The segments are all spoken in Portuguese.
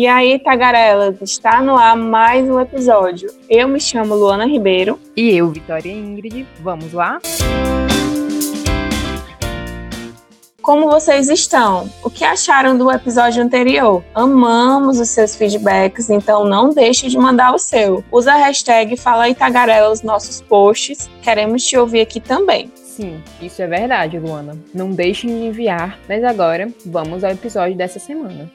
E aí, tagarelas, está no ar mais um episódio. Eu me chamo Luana Ribeiro. E eu, Vitória Ingrid. Vamos lá? Como vocês estão? O que acharam do episódio anterior? Amamos os seus feedbacks, então não deixe de mandar o seu. Usa a hashtag Fala Itagarela nos nossos posts. Queremos te ouvir aqui também. Sim, isso é verdade, Luana. Não deixe de enviar. Mas agora, vamos ao episódio dessa semana.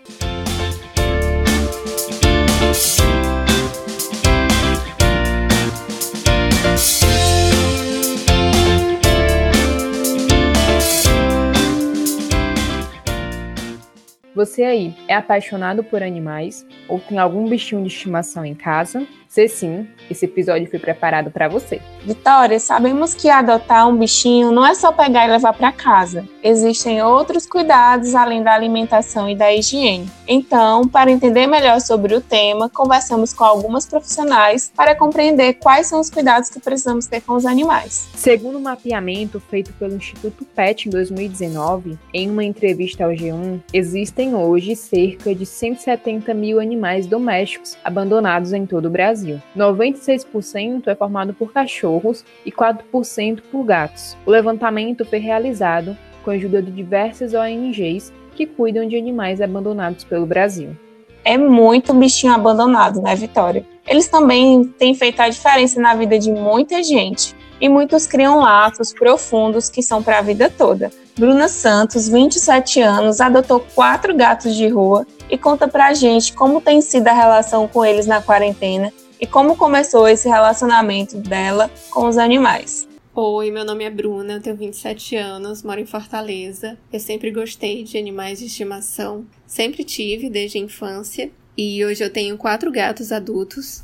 Você aí é apaixonado por animais ou tem algum bichinho de estimação em casa? Se sim, esse episódio foi preparado para você. Vitória, sabemos que adotar um bichinho não é só pegar e levar para casa. Existem outros cuidados além da alimentação e da higiene. Então, para entender melhor sobre o tema, conversamos com algumas profissionais para compreender quais são os cuidados que precisamos ter com os animais. Segundo o um mapeamento feito pelo Instituto PET em 2019, em uma entrevista ao G1, existem hoje cerca de 170 mil animais domésticos abandonados em todo o Brasil. Brasil. 96% é formado por cachorros e 4% por gatos. O levantamento foi realizado com a ajuda de diversas ONGs que cuidam de animais abandonados pelo Brasil. É muito bichinho abandonado, né, Vitória? Eles também têm feito a diferença na vida de muita gente e muitos criam laços profundos que são para a vida toda. Bruna Santos, 27 anos, adotou quatro gatos de rua e conta pra gente como tem sido a relação com eles na quarentena e como começou esse relacionamento dela com os animais. Oi, meu nome é Bruna, tenho 27 anos, moro em Fortaleza. Eu sempre gostei de animais de estimação, sempre tive desde a infância. E hoje eu tenho quatro gatos adultos.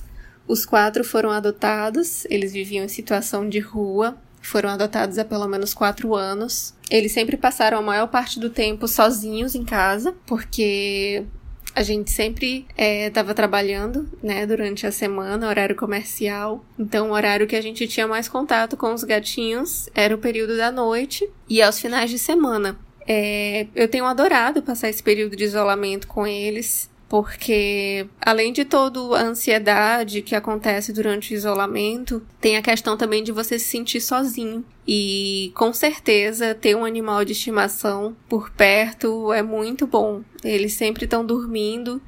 Os quatro foram adotados, eles viviam em situação de rua, foram adotados há pelo menos quatro anos. Eles sempre passaram a maior parte do tempo sozinhos em casa, porque a gente sempre estava é, trabalhando, né, durante a semana, horário comercial. Então, o horário que a gente tinha mais contato com os gatinhos era o período da noite e aos finais de semana. É, eu tenho adorado passar esse período de isolamento com eles porque além de toda a ansiedade que acontece durante o isolamento, tem a questão também de você se sentir sozinho. E com certeza ter um animal de estimação por perto é muito bom. Eles sempre estão dormindo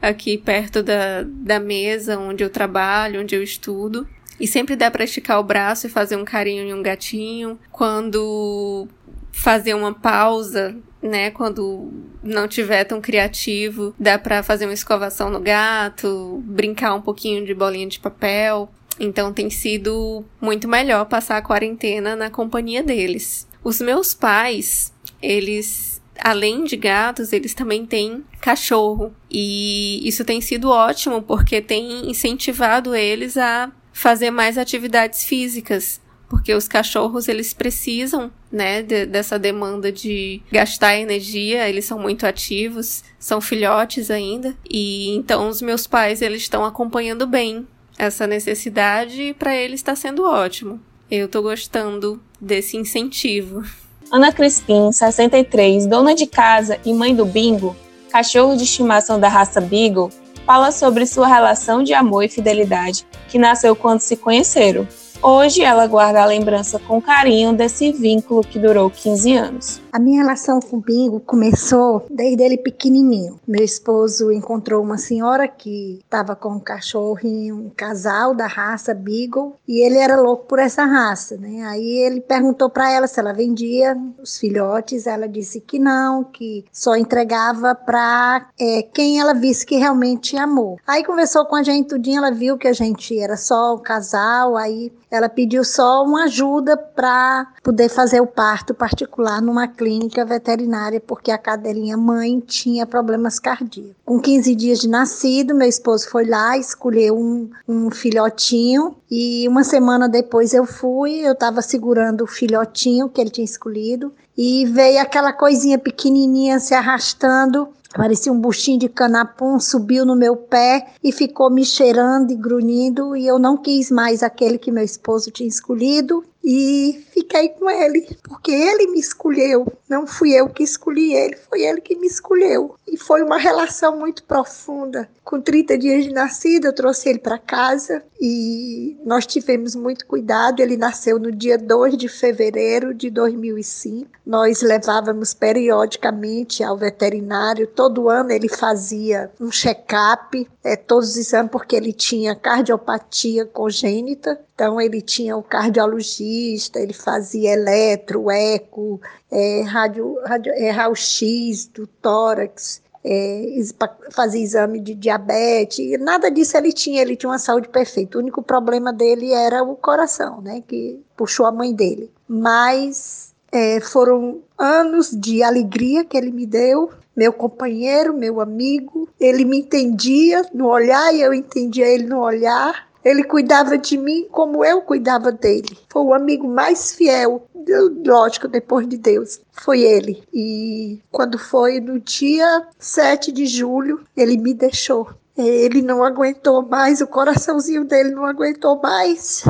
aqui perto da, da mesa onde eu trabalho, onde eu estudo. E sempre dá para esticar o braço e fazer um carinho em um gatinho. Quando fazer uma pausa né? Quando não tiver tão criativo, dá para fazer uma escovação no gato, brincar um pouquinho de bolinha de papel. Então tem sido muito melhor passar a quarentena na companhia deles. Os meus pais, eles além de gatos, eles também têm cachorro. E isso tem sido ótimo porque tem incentivado eles a fazer mais atividades físicas porque os cachorros eles precisam, né, de, dessa demanda de gastar energia, eles são muito ativos, são filhotes ainda, e então os meus pais eles estão acompanhando bem essa necessidade e para eles está sendo ótimo. Eu tô gostando desse incentivo. Ana Crispim, 63, dona de casa e mãe do Bingo, cachorro de estimação da raça Beagle, fala sobre sua relação de amor e fidelidade que nasceu quando se conheceram Hoje ela guarda a lembrança com carinho desse vínculo que durou 15 anos. A minha relação com o Bingo começou desde ele pequenininho. Meu esposo encontrou uma senhora que estava com um cachorrinho, um casal da raça Beagle, e ele era louco por essa raça, né? Aí ele perguntou para ela se ela vendia os filhotes, ela disse que não, que só entregava para é, quem ela visse que realmente amou. Aí conversou com a gente tudinho, ela viu que a gente era só o casal, aí ela pediu só uma ajuda para poder fazer o parto particular numa clínica veterinária, porque a cadelinha mãe tinha problemas cardíacos. Com 15 dias de nascido, meu esposo foi lá, escolheu um, um filhotinho e uma semana depois eu fui, eu estava segurando o filhotinho que ele tinha escolhido e veio aquela coisinha pequenininha se arrastando Parecia um buchinho de canapum, subiu no meu pé e ficou me cheirando e grunhindo, e eu não quis mais aquele que meu esposo tinha escolhido. E fiquei com ele, porque ele me escolheu. Não fui eu que escolhi ele, foi ele que me escolheu. E foi uma relação muito profunda. Com 30 dias de nascido, eu trouxe ele para casa e nós tivemos muito cuidado. Ele nasceu no dia 2 de fevereiro de 2005. Nós levávamos periodicamente ao veterinário. Todo ano ele fazia um check-up, é, todos os exames, porque ele tinha cardiopatia congênita. Então, ele tinha o cardiologista, ele fazia eletro, eco, é, rádio, rádio, é, raio-x do tórax, é, fazia exame de diabetes, nada disso ele tinha, ele tinha uma saúde perfeita. O único problema dele era o coração, né, que puxou a mãe dele. Mas é, foram anos de alegria que ele me deu, meu companheiro, meu amigo. Ele me entendia no olhar e eu entendia ele no olhar. Ele cuidava de mim como eu cuidava dele. Foi o amigo mais fiel, lógico, depois de Deus. Foi ele. E quando foi no dia 7 de julho, ele me deixou. Ele não aguentou mais, o coraçãozinho dele não aguentou mais.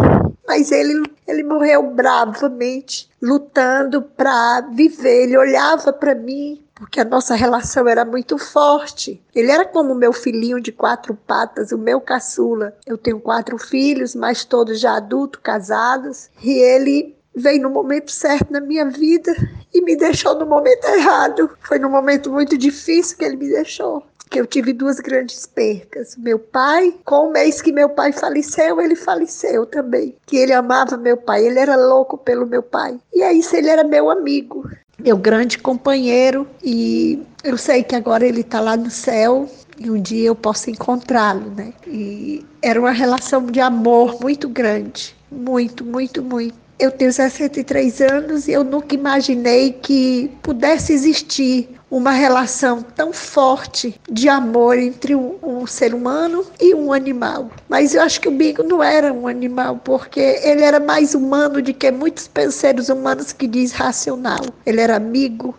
Mas ele, ele morreu bravamente, lutando para viver. Ele olhava para mim, porque a nossa relação era muito forte. Ele era como meu filhinho de quatro patas, o meu caçula. Eu tenho quatro filhos, mas todos já adultos, casados, e ele veio no momento certo na minha vida e me deixou no momento errado. Foi num momento muito difícil que ele me deixou. Que eu tive duas grandes percas. Meu pai, com o mês que meu pai faleceu, ele faleceu também. Que ele amava meu pai, ele era louco pelo meu pai. E é isso, ele era meu amigo meu grande companheiro e eu sei que agora ele está lá no céu e um dia eu posso encontrá-lo, né? E era uma relação de amor muito grande, muito, muito, muito. Eu tenho 63 anos e eu nunca imaginei que pudesse existir uma relação tão forte de amor entre um, um, ser humano e um animal. Mas eu acho que o Bingo não era um animal, porque ele era mais humano do que muitos seres humanos que diz racional. Ele era amigo,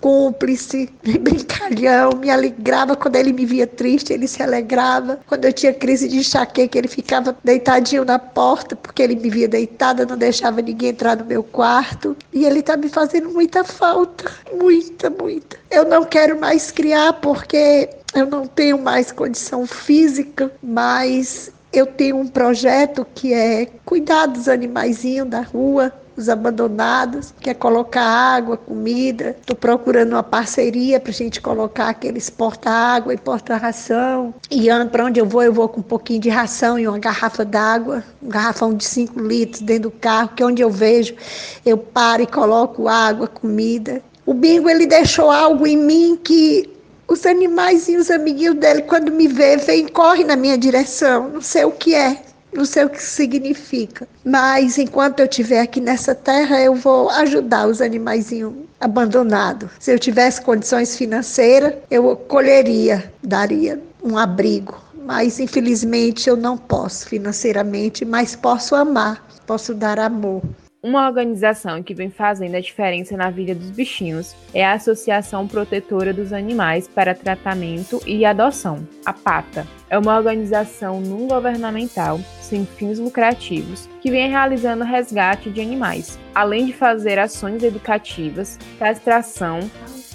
cúmplice, brincalhão, me alegrava quando ele me via triste, ele se alegrava. Quando eu tinha crise de enxaqueca, ele ficava deitadinho na porta, porque ele me via deitada, não deixava ninguém entrar no meu quarto. E ele está me fazendo muita falta, muita, muita. Eu não quero mais criar porque eu não tenho mais condição física, mas eu tenho um projeto que é cuidar dos animaizinhos da rua, os abandonados, quer colocar água, comida. Estou procurando uma parceria para a gente colocar aqueles porta-água e porta-ração. E para onde eu vou, eu vou com um pouquinho de ração e uma garrafa d'água, um garrafão de 5 litros dentro do carro, que onde eu vejo, eu paro e coloco água, comida. O Bingo ele deixou algo em mim que os animais e os amiguinhos dele, quando me vê, vem corre na minha direção. Não sei o que é não sei o que significa. Mas enquanto eu estiver aqui nessa terra, eu vou ajudar os animaizinhos abandonados. Se eu tivesse condições financeiras, eu colheria, daria um abrigo. Mas infelizmente eu não posso financeiramente, mas posso amar, posso dar amor. Uma organização que vem fazendo a diferença na vida dos bichinhos é a Associação Protetora dos Animais para Tratamento e Adoção, a PATA. É uma organização não governamental, sem fins lucrativos, que vem realizando resgate de animais, além de fazer ações educativas, castração,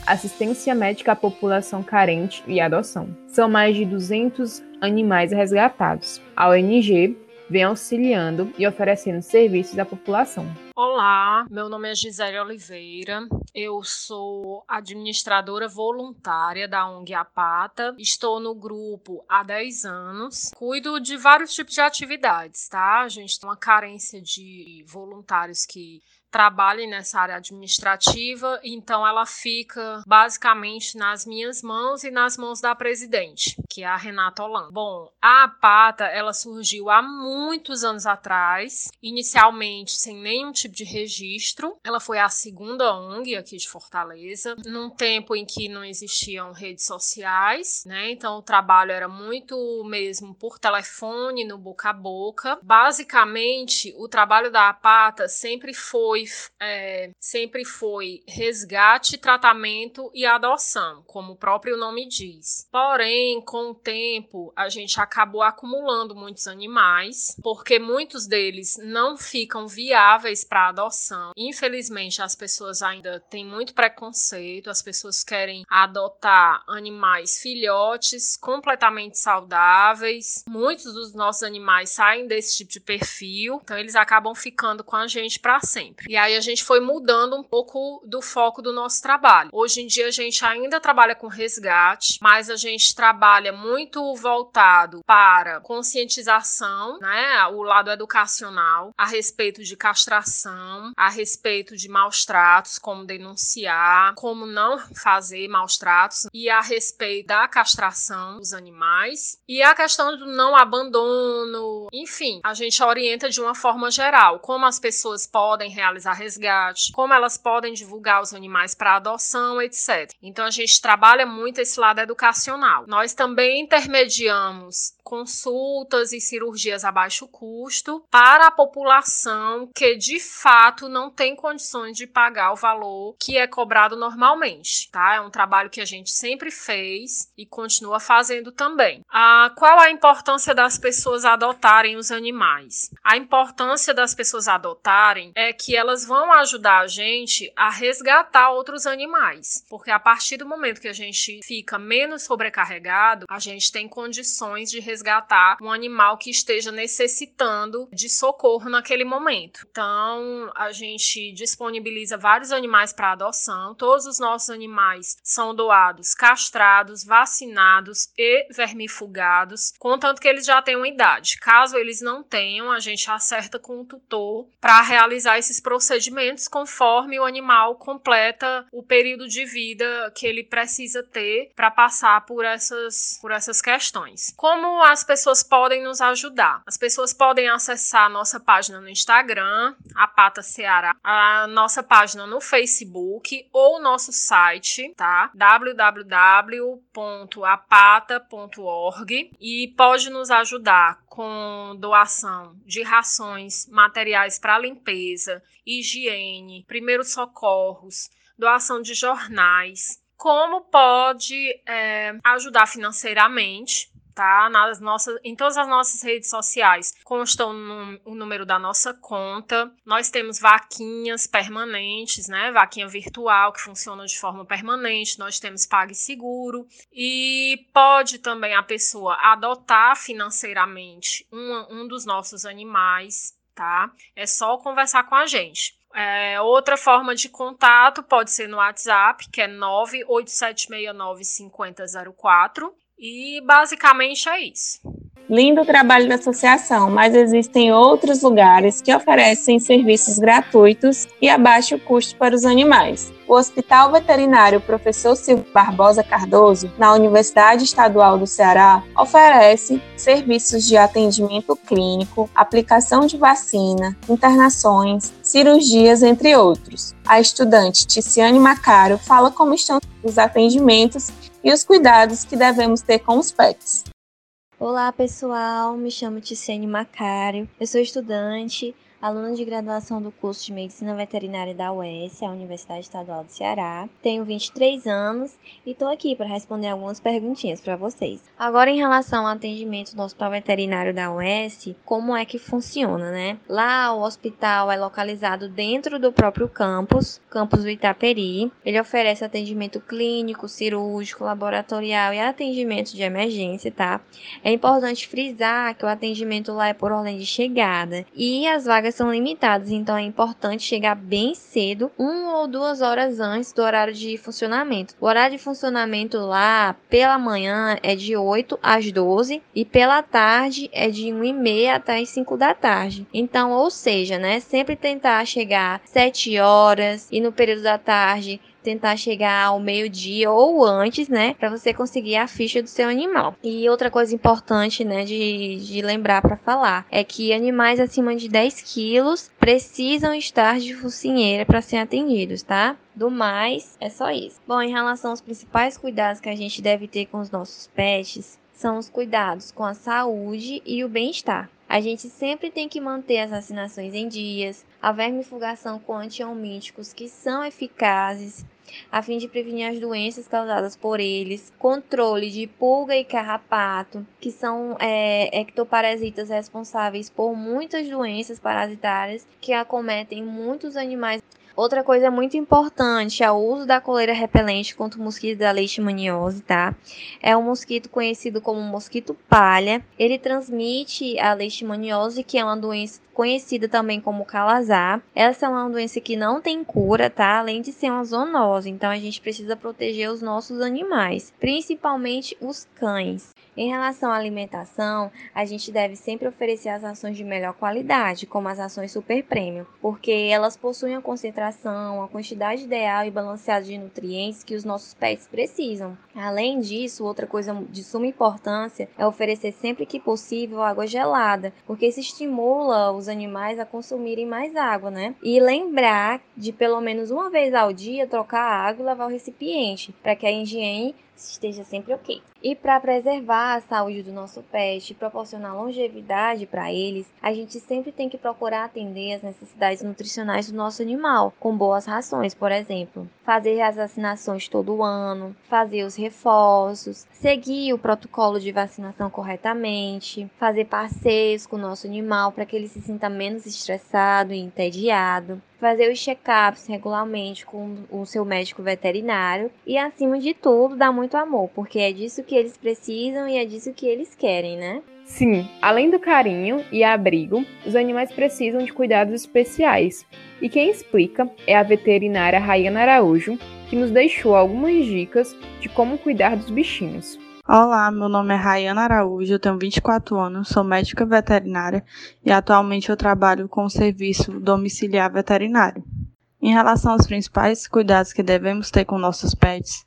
assistência médica à população carente e adoção. São mais de 200 animais resgatados. A ONG vem auxiliando e oferecendo serviços à população. Olá, meu nome é Gisele Oliveira, eu sou administradora voluntária da ONG Apata, estou no grupo há 10 anos, cuido de vários tipos de atividades, tá? A gente tem uma carência de voluntários que trabalhe nessa área administrativa, então ela fica basicamente nas minhas mãos e nas mãos da presidente, que é a Renata Holanda. Bom, a APATA, ela surgiu há muitos anos atrás, inicialmente sem nenhum tipo de registro. Ela foi a segunda ONG aqui de Fortaleza, num tempo em que não existiam redes sociais, né? Então o trabalho era muito mesmo por telefone, no boca a boca. Basicamente, o trabalho da APATA sempre foi é, sempre foi resgate, tratamento e adoção, como o próprio nome diz. Porém, com o tempo, a gente acabou acumulando muitos animais, porque muitos deles não ficam viáveis para adoção. Infelizmente, as pessoas ainda têm muito preconceito, as pessoas querem adotar animais filhotes completamente saudáveis. Muitos dos nossos animais saem desse tipo de perfil, então eles acabam ficando com a gente para sempre. E aí a gente foi mudando um pouco do foco do nosso trabalho. Hoje em dia a gente ainda trabalha com resgate, mas a gente trabalha muito voltado para conscientização, né, o lado educacional a respeito de castração, a respeito de maus tratos, como denunciar, como não fazer maus tratos e a respeito da castração dos animais e a questão do não abandono, enfim, a gente orienta de uma forma geral como as pessoas podem realizar resgate, como elas podem divulgar os animais para adoção, etc. Então a gente trabalha muito esse lado educacional. Nós também intermediamos consultas e cirurgias a baixo custo para a população que de fato não tem condições de pagar o valor que é cobrado normalmente, tá? É um trabalho que a gente sempre fez e continua fazendo também. Ah, qual a importância das pessoas adotarem os animais? A importância das pessoas adotarem é que elas vão ajudar a gente a resgatar outros animais, porque a partir do momento que a gente fica menos sobrecarregado, a gente tem condições de resgatar um animal que esteja necessitando de socorro naquele momento. Então, a gente disponibiliza vários animais para adoção. Todos os nossos animais são doados castrados, vacinados e vermifugados, contanto que eles já tenham idade. Caso eles não tenham, a gente acerta com o tutor para realizar esses procedimentos conforme o animal completa o período de vida que ele precisa ter para passar por essas, por essas questões. Como as pessoas podem nos ajudar? As pessoas podem acessar a nossa página no Instagram, a Pata Ceará, a nossa página no Facebook ou nosso site, tá? www.apata.org e pode nos ajudar com doação de rações, materiais para limpeza, higiene, primeiros socorros, doação de jornais, como pode é, ajudar financeiramente tá? Nas nossas, em todas as nossas redes sociais constam o número da nossa conta. Nós temos vaquinhas permanentes, né? Vaquinha virtual que funciona de forma permanente. Nós temos PagSeguro e pode também a pessoa adotar financeiramente um, um dos nossos animais, tá? É só conversar com a gente. É, outra forma de contato pode ser no WhatsApp, que é 987695004. E basicamente é isso. Lindo o trabalho da associação, mas existem outros lugares que oferecem serviços gratuitos e a baixo custo para os animais. O Hospital Veterinário Professor Silvio Barbosa Cardoso, na Universidade Estadual do Ceará, oferece serviços de atendimento clínico, aplicação de vacina, internações, cirurgias, entre outros. A estudante Ticiane Macaro fala como estão os atendimentos e os cuidados que devemos ter com os pets. Olá pessoal, me chamo Ticiane Macário, eu sou estudante aluna de graduação do curso de Medicina Veterinária da UES, a Universidade Estadual do Ceará. Tenho 23 anos e estou aqui para responder algumas perguntinhas para vocês. Agora, em relação ao atendimento do Hospital Veterinário da UES, como é que funciona, né? Lá, o hospital é localizado dentro do próprio campus, campus do Itaperi. Ele oferece atendimento clínico, cirúrgico, laboratorial e atendimento de emergência, tá? É importante frisar que o atendimento lá é por ordem de chegada e as vagas são limitadas, então é importante chegar bem cedo, uma ou duas horas antes do horário de funcionamento. O horário de funcionamento lá pela manhã é de 8 às 12 e pela tarde é de 1 e meia até as 5 da tarde. Então, ou seja, né, sempre tentar chegar 7 horas e no período da tarde tentar chegar ao meio-dia ou antes, né, para você conseguir a ficha do seu animal. E outra coisa importante, né, de, de lembrar para falar é que animais acima de 10 quilos precisam estar de focinheira para serem atendidos, tá? Do mais, é só isso. Bom, em relação aos principais cuidados que a gente deve ter com os nossos pets, são os cuidados com a saúde e o bem-estar. A gente sempre tem que manter as vacinações em dias, a vermifugação com antiomíticos que são eficazes a fim de prevenir as doenças causadas por eles, controle de pulga e carrapato, que são é, ectoparasitas responsáveis por muitas doenças parasitárias que acometem muitos animais. Outra coisa muito importante é o uso da coleira repelente contra o mosquito da leishmaniose, tá? É um mosquito conhecido como mosquito palha. Ele transmite a leishmaniose, que é uma doença conhecida também como calazar. Essa é uma doença que não tem cura, tá? Além de ser uma zoonose, então a gente precisa proteger os nossos animais, principalmente os cães. Em relação à alimentação, a gente deve sempre oferecer as ações de melhor qualidade, como as ações super premium, porque elas possuem a concentração, a quantidade ideal e balanceada de nutrientes que os nossos pets precisam. Além disso, outra coisa de suma importância é oferecer sempre que possível água gelada, porque isso estimula os animais a consumirem mais água, né? E lembrar de pelo menos uma vez ao dia trocar a água e lavar o recipiente, para que a higiene esteja sempre ok. E para preservar a saúde do nosso pet e proporcionar longevidade para eles, a gente sempre tem que procurar atender as necessidades nutricionais do nosso animal, com boas rações, por exemplo. Fazer as vacinações todo ano, fazer os reforços, seguir o protocolo de vacinação corretamente, fazer passeios com o nosso animal para que ele se sinta menos estressado e entediado, fazer os check-ups regularmente com o seu médico veterinário e, acima de tudo, dar muito amor, porque é disso que eles precisam e é disso que eles querem, né? Sim, além do carinho e abrigo, os animais precisam de cuidados especiais. E quem explica é a veterinária Rayana Araújo, que nos deixou algumas dicas de como cuidar dos bichinhos. Olá, meu nome é Rayana Araújo, eu tenho 24 anos, sou médica veterinária e atualmente eu trabalho com o serviço domiciliar veterinário. Em relação aos principais cuidados que devemos ter com nossos pets,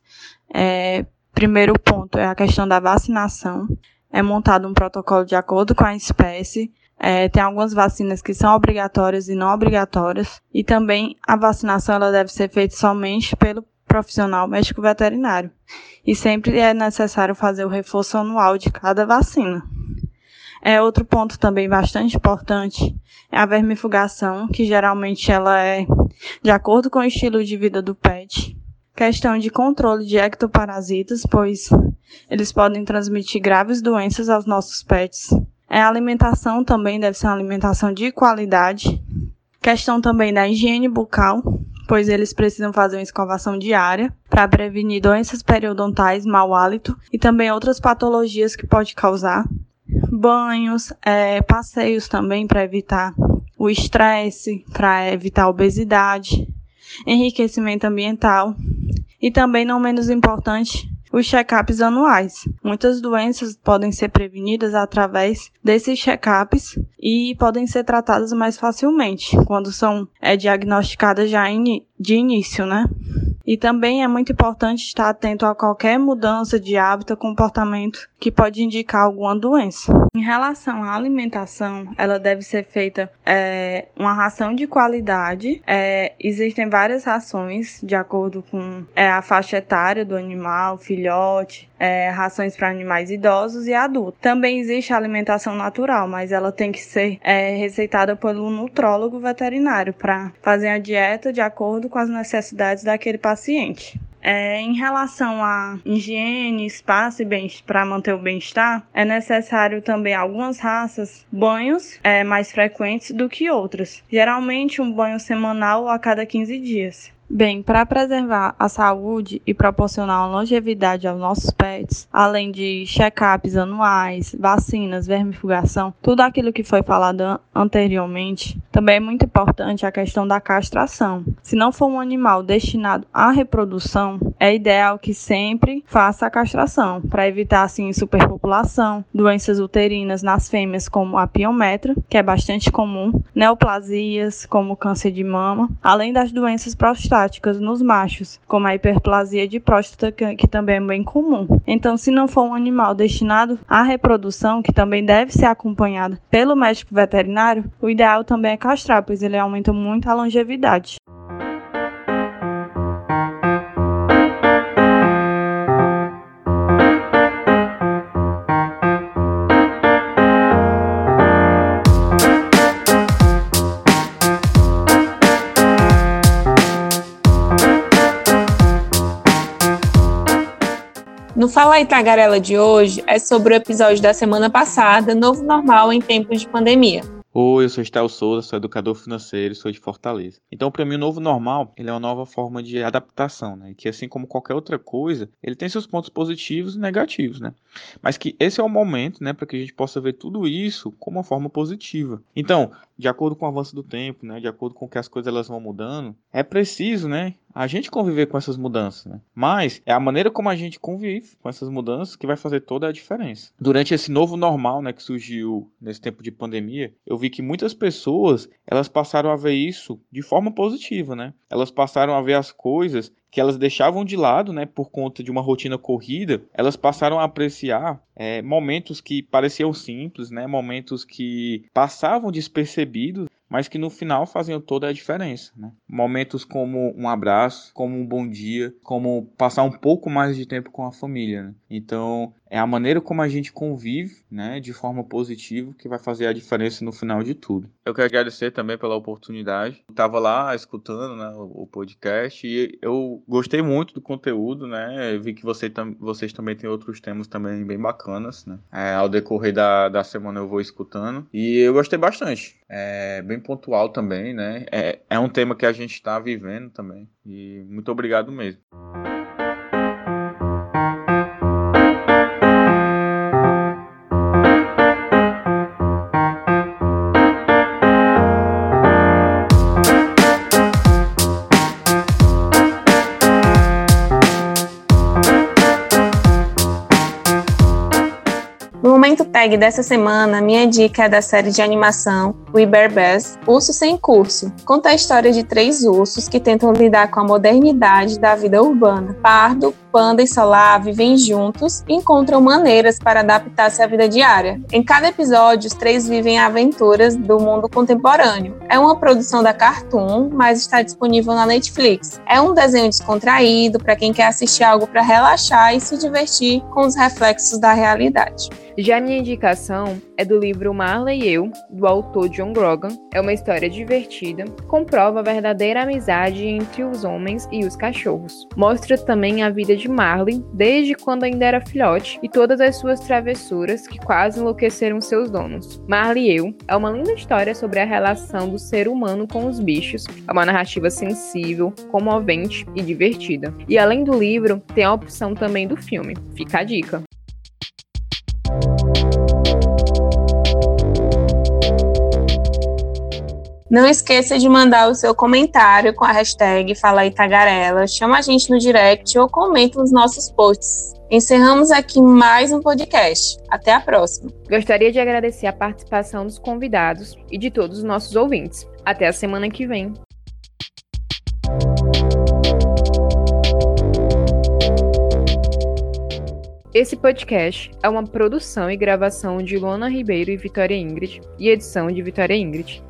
é, primeiro ponto é a questão da vacinação. É montado um protocolo de acordo com a espécie. É, tem algumas vacinas que são obrigatórias e não obrigatórias. E também a vacinação ela deve ser feita somente pelo profissional médico veterinário. E sempre é necessário fazer o reforço anual de cada vacina. É outro ponto também bastante importante é a vermifugação, que geralmente ela é de acordo com o estilo de vida do pet. Questão de controle de ectoparasitas, pois eles podem transmitir graves doenças aos nossos pets. É, a alimentação também deve ser uma alimentação de qualidade. Questão também da higiene bucal, pois eles precisam fazer uma escovação diária para prevenir doenças periodontais, mau hálito e também outras patologias que pode causar. Banhos, é, passeios também para evitar o estresse, para evitar a obesidade, enriquecimento ambiental e também não menos importante, os check-ups anuais. Muitas doenças podem ser prevenidas através desses check-ups e podem ser tratadas mais facilmente quando são é, diagnosticadas já de início, né? E também é muito importante estar atento a qualquer mudança de hábito ou comportamento que pode indicar alguma doença. Em relação à alimentação, ela deve ser feita é, uma ração de qualidade. É, existem várias rações de acordo com é, a faixa etária do animal, filhote, é, rações para animais idosos e adultos. Também existe a alimentação natural, mas ela tem que ser é, receitada pelo nutrólogo veterinário para fazer a dieta de acordo com as necessidades daquele paciente. É, em relação à higiene, espaço e para manter o bem-estar, é necessário também algumas raças banhos é, mais frequentes do que outras. Geralmente um banho semanal a cada 15 dias. Bem, para preservar a saúde e proporcionar longevidade aos nossos pets, além de check-ups anuais, vacinas, vermifugação, tudo aquilo que foi falado anteriormente, também é muito importante a questão da castração. Se não for um animal destinado à reprodução, é ideal que sempre faça a castração, para evitar assim superpopulação, doenças uterinas nas fêmeas como a piometra, que é bastante comum, neoplasias como câncer de mama, além das doenças prostáticas prostáticas nos machos, como a hiperplasia de próstata, que também é bem comum. Então, se não for um animal destinado à reprodução, que também deve ser acompanhado pelo médico veterinário, o ideal também é castrar, pois ele aumenta muito a longevidade. No Fala aí Tagarela de hoje é sobre o episódio da semana passada, Novo Normal em Tempos de Pandemia. Oi, eu sou Estel Souza, sou educador financeiro, sou de Fortaleza. Então, para mim, o novo normal, ele é uma nova forma de adaptação, né? Que assim como qualquer outra coisa, ele tem seus pontos positivos e negativos, né? Mas que esse é o momento, né, para que a gente possa ver tudo isso como uma forma positiva. Então, de acordo com o avanço do tempo, né, de acordo com que as coisas elas vão mudando, é preciso, né, a gente conviver com essas mudanças, né? Mas é a maneira como a gente convive com essas mudanças que vai fazer toda a diferença. Durante esse novo normal, né, que surgiu nesse tempo de pandemia, eu vi que muitas pessoas, elas passaram a ver isso de forma positiva, né? Elas passaram a ver as coisas que elas deixavam de lado, né, por conta de uma rotina corrida, elas passaram a apreciar é, momentos que pareciam simples, né, momentos que passavam despercebidos, mas que no final faziam toda a diferença. Né? Momentos como um abraço, como um bom dia, como passar um pouco mais de tempo com a família. Né? Então, é a maneira como a gente convive, né, de forma positiva, que vai fazer a diferença no final de tudo. Eu quero agradecer também pela oportunidade. Estava lá escutando, né, o podcast e eu gostei muito do conteúdo, né. Eu vi que você, vocês também têm outros temas também bem bacanas, né. É, ao decorrer da, da semana eu vou escutando e eu gostei bastante. É bem pontual também, né. É, é um tema que a gente está vivendo também e muito obrigado mesmo. Dessa semana, minha dica é da série de animação We Bear Bass, Urso Sem Curso. Conta a história de três ursos que tentam lidar com a modernidade da vida urbana. Pardo, Panda e Solar vivem juntos e encontram maneiras para adaptar-se à vida diária. Em cada episódio, os três vivem aventuras do mundo contemporâneo. É uma produção da Cartoon, mas está disponível na Netflix. É um desenho descontraído para quem quer assistir algo para relaxar e se divertir com os reflexos da realidade. Já minha indicação é do livro Marley e Eu, do autor John Grogan. É uma história divertida, comprova a verdadeira amizade entre os homens e os cachorros. Mostra também a vida de Marley desde quando ainda era filhote e todas as suas travessuras que quase enlouqueceram seus donos. Marley e Eu é uma linda história sobre a relação do ser humano com os bichos. É uma narrativa sensível, comovente e divertida. E além do livro, tem a opção também do filme. Fica a dica. Não esqueça de mandar o seu comentário com a hashtag Fala Itagarela, chama a gente no direct ou comenta nos nossos posts. Encerramos aqui mais um podcast. Até a próxima. Gostaria de agradecer a participação dos convidados e de todos os nossos ouvintes. Até a semana que vem. Esse podcast é uma produção e gravação de Luana Ribeiro e Vitória Ingrid e edição de Vitória Ingrid.